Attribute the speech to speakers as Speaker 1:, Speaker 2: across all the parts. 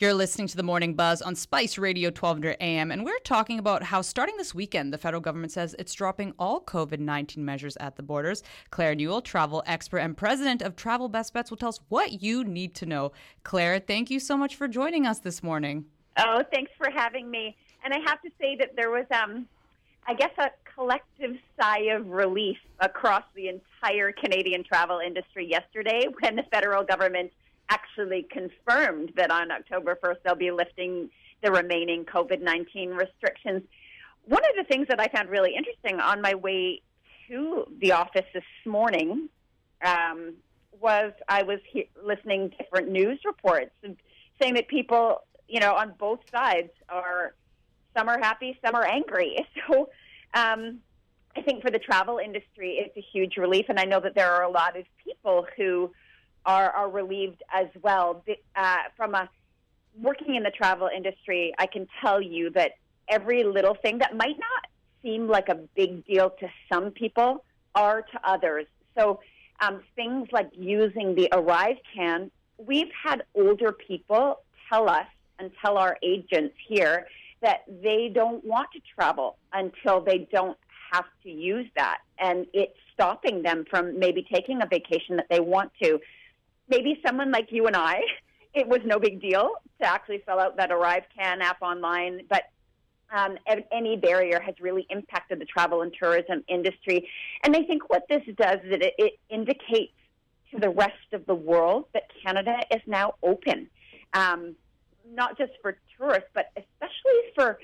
Speaker 1: You're listening to the Morning Buzz on Spice Radio 1200 AM, and we're talking about how starting this weekend, the federal government says it's dropping all COVID 19 measures at the borders. Claire Newell, travel expert and president of Travel Best Bets, will tell us what you need to know. Claire, thank you so much for joining us this morning.
Speaker 2: Oh, thanks for having me. And I have to say that there was, um, I guess, a collective sigh of relief across the entire Canadian travel industry yesterday when the federal government actually confirmed that on October 1st they'll be lifting the remaining COVID 19 restrictions. One of the things that I found really interesting on my way to the office this morning um, was I was he- listening to different news reports saying that people, you know, on both sides are some are happy, some are angry. So um, I think for the travel industry, it's a huge relief, and I know that there are a lot of people who are, are relieved as well. Uh, from a working in the travel industry, I can tell you that every little thing that might not seem like a big deal to some people are to others. So um, things like using the Arrive can, we've had older people tell us and tell our agents here that they don't want to travel until they don't have to use that. And it's stopping them from maybe taking a vacation that they want to maybe someone like you and I, it was no big deal to actually fill out that Arrive Can app online, but um, any barrier has really impacted the travel and tourism industry. And I think what this does is it, it indicates to the rest of the world that Canada is now open, um, not just for tourists, but especially for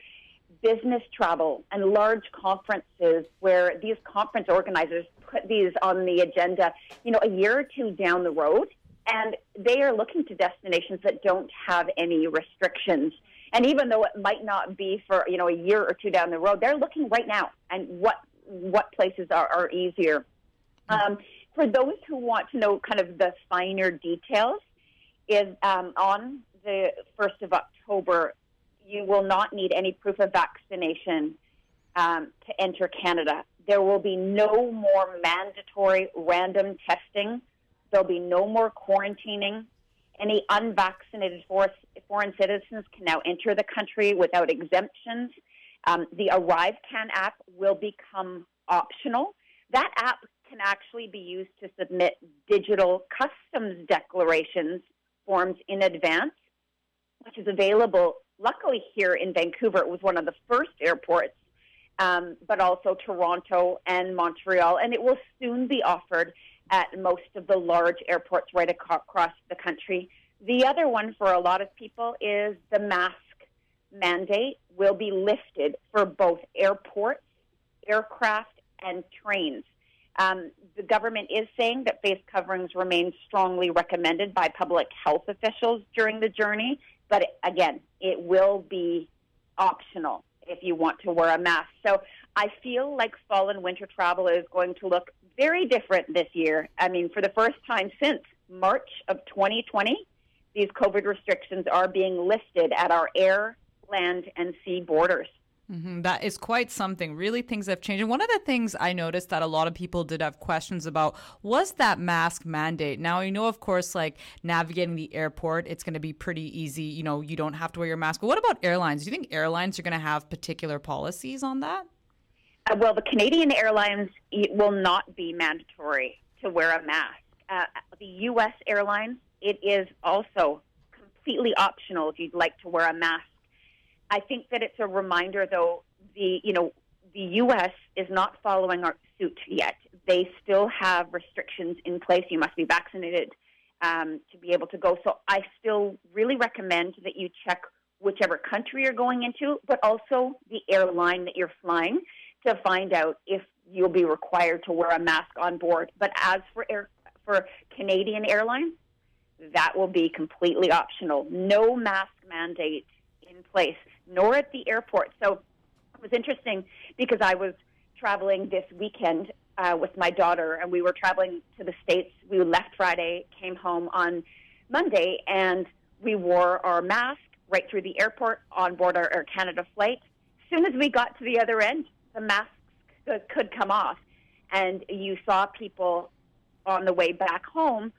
Speaker 2: business travel and large conferences where these conference organizers put these on the agenda, you know, a year or two down the road and they are looking to destinations that don't have any restrictions. And even though it might not be for you know a year or two down the road, they're looking right now and what what places are, are easier. Um, for those who want to know kind of the finer details, is um, on the first of October, you will not need any proof of vaccination um, to enter Canada. There will be no more mandatory random testing There'll be no more quarantining. Any unvaccinated foreign citizens can now enter the country without exemptions. Um, the Arrive Can app will become optional. That app can actually be used to submit digital customs declarations forms in advance, which is available. Luckily, here in Vancouver, it was one of the first airports, um, but also Toronto and Montreal, and it will soon be offered at most of the large airports right across the country. The other one for a lot of people is the mask mandate will be lifted for both airports, aircraft, and trains. Um, the government is saying that face coverings remain strongly recommended by public health officials during the journey, but again, it will be optional if you want to wear a mask. So I feel like fall and winter travel is going to look very different this year. I mean, for the first time since March of 2020, these COVID restrictions are being lifted at our air, land, and sea borders.
Speaker 1: Mm-hmm. That is quite something. Really, things have changed. And one of the things I noticed that a lot of people did have questions about was that mask mandate. Now, you know, of course, like navigating the airport, it's going to be pretty easy. You know, you don't have to wear your mask. But what about airlines? Do you think airlines are going to have particular policies on that?
Speaker 2: Uh, well, the Canadian Airlines will not be mandatory to wear a mask. Uh, the U.S. airlines, it is also completely optional if you'd like to wear a mask. I think that it's a reminder, though, the you know the U.S. is not following our suit yet. They still have restrictions in place. You must be vaccinated um, to be able to go. So I still really recommend that you check whichever country you're going into, but also the airline that you're flying to find out if you'll be required to wear a mask on board. But as for air, for Canadian Airlines, that will be completely optional. No mask mandate in place, nor at the airport. So it was interesting because I was traveling this weekend uh, with my daughter, and we were traveling to the States. We left Friday, came home on Monday, and we wore our mask right through the airport on board our Air Canada flight. As soon as we got to the other end, the masks could come off, and you saw people on the way back home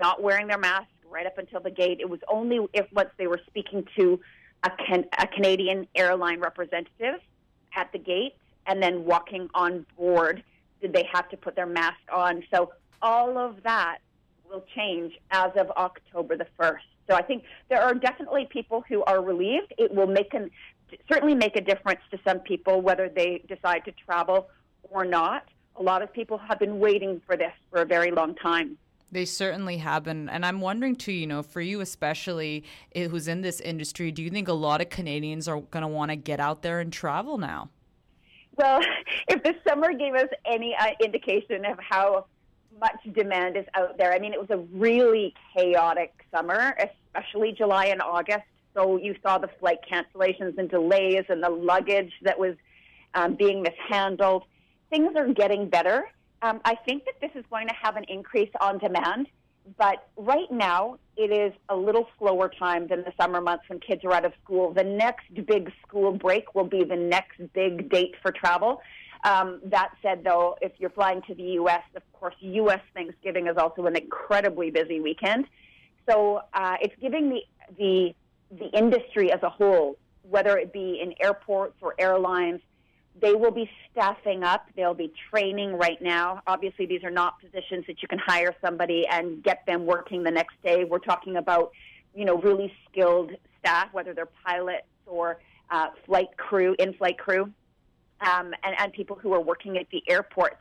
Speaker 2: not wearing their mask right up until the gate. It was only if once they were speaking to a, can, a Canadian airline representative at the gate and then walking on board did they have to put their mask on. So all of that will change as of October the 1st. So I think there are definitely people who are relieved. It will make an certainly make a difference to some people whether they decide to travel or not. A lot of people have been waiting for this for a very long time.
Speaker 1: They certainly have been. And I'm wondering, too, you know, for you especially, who's in this industry, do you think a lot of Canadians are going to want to get out there and travel now?
Speaker 2: Well, if the summer gave us any uh, indication of how much demand is out there, I mean, it was a really chaotic summer, especially July and August. So you saw the flight cancellations and delays and the luggage that was um, being mishandled. Things are getting better. Um, I think that this is going to have an increase on demand, but right now it is a little slower time than the summer months when kids are out of school. The next big school break will be the next big date for travel. Um, that said, though, if you're flying to the U.S., of course, U.S. Thanksgiving is also an incredibly busy weekend. So uh, it's giving the, the the industry as a whole, whether it be in airports or airlines, they will be staffing up. They'll be training right now. Obviously, these are not positions that you can hire somebody and get them working the next day. We're talking about, you know, really skilled staff, whether they're pilots or uh, flight crew, in-flight crew, um, and, and people who are working at the airports.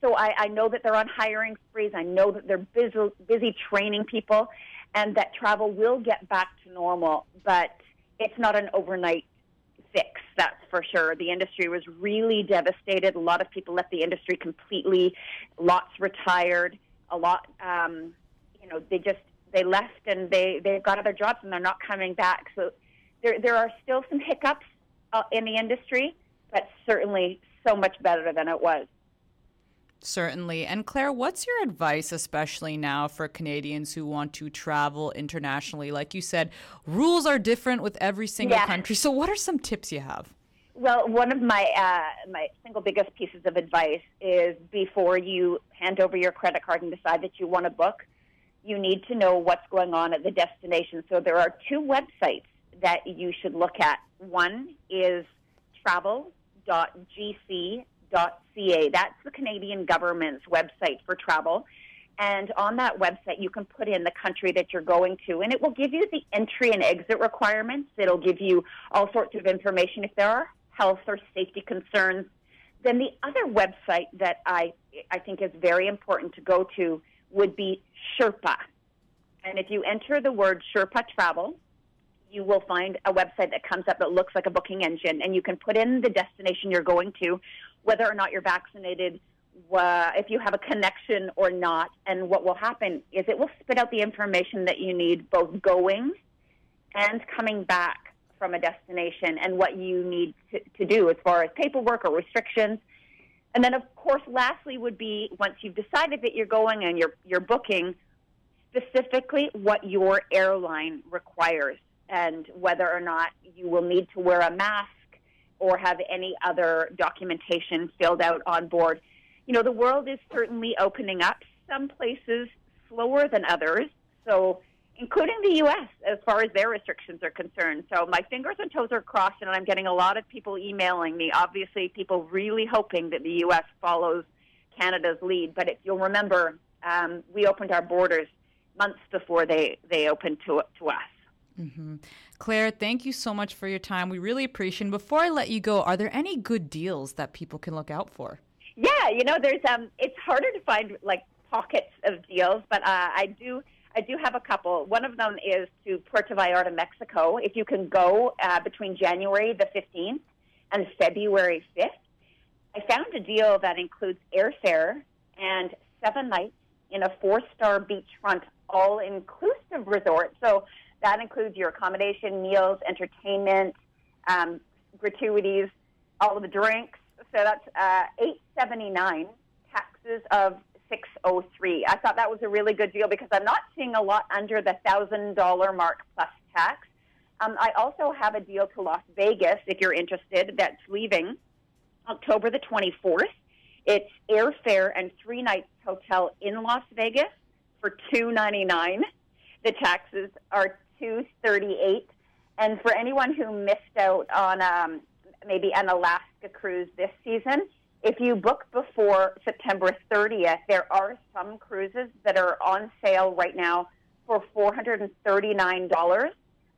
Speaker 2: So I, I know that they're on hiring sprees. I know that they're busy, busy training people, and that travel will get back to normal, but it's not an overnight fix, that's for sure. The industry was really devastated. A lot of people left the industry completely. Lots retired. A lot, um, you know, they just they left and they they got other jobs and they're not coming back. So there there are still some hiccups uh, in the industry, but certainly so much better than it was.
Speaker 1: Certainly. And Claire, what's your advice, especially now for Canadians who want to travel internationally? Like you said, rules are different with every single yeah. country. So, what are some tips you have?
Speaker 2: Well, one of my uh, my single biggest pieces of advice is before you hand over your credit card and decide that you want to book, you need to know what's going on at the destination. So there are two websites that you should look at. One is travel.gc ca. That's the Canadian government's website for travel. And on that website, you can put in the country that you're going to, and it will give you the entry and exit requirements. It'll give you all sorts of information if there are health or safety concerns. Then the other website that I, I think is very important to go to would be Sherpa. And if you enter the word Sherpa Travel, you will find a website that comes up that looks like a booking engine, and you can put in the destination you're going to, whether or not you're vaccinated, if you have a connection or not. And what will happen is it will spit out the information that you need both going and coming back from a destination and what you need to, to do as far as paperwork or restrictions. And then, of course, lastly would be once you've decided that you're going and you're, you're booking, specifically what your airline requires and whether or not you will need to wear a mask or have any other documentation filled out on board. You know, the world is certainly opening up, some places slower than others, so including the U.S. as far as their restrictions are concerned. So my fingers and toes are crossed, and I'm getting a lot of people emailing me. Obviously, people really hoping that the U.S. follows Canada's lead. But if you'll remember, um, we opened our borders months before they, they opened to, to us.
Speaker 1: Mm-hmm. Claire, thank you so much for your time. We really appreciate it. Before I let you go, are there any good deals that people can look out for?
Speaker 2: Yeah, you know, there's um it's harder to find like pockets of deals, but uh, I do I do have a couple. One of them is to Puerto Vallarta, Mexico. If you can go uh, between January the 15th and February 5th, I found a deal that includes airfare and seven nights in a four-star beachfront all-inclusive resort. So that includes your accommodation, meals, entertainment, um, gratuities, all of the drinks. So that's uh, eight seventy nine. Taxes of six oh three. I thought that was a really good deal because I'm not seeing a lot under the thousand dollar mark plus tax. Um, I also have a deal to Las Vegas if you're interested. That's leaving October the twenty fourth. It's airfare and three nights hotel in Las Vegas for two ninety nine. the taxes are 238 and for anyone who missed out on um, maybe an Alaska cruise this season, if you book before September 30th, there are some cruises that are on sale right now for $439.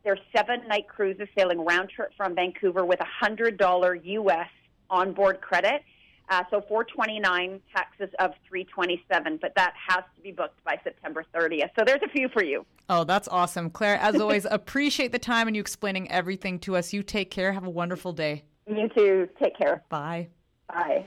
Speaker 2: They're seven night cruises sailing round trip from Vancouver with a $100 US onboard credit. Uh, so 429 taxes of 327, but that has to be booked by September 30th. So there's a few for you.
Speaker 1: Oh, that's awesome. Claire, as always, appreciate the time and you explaining everything to us. You take care. Have a wonderful day.
Speaker 2: You too. Take care.
Speaker 1: Bye.
Speaker 2: Bye.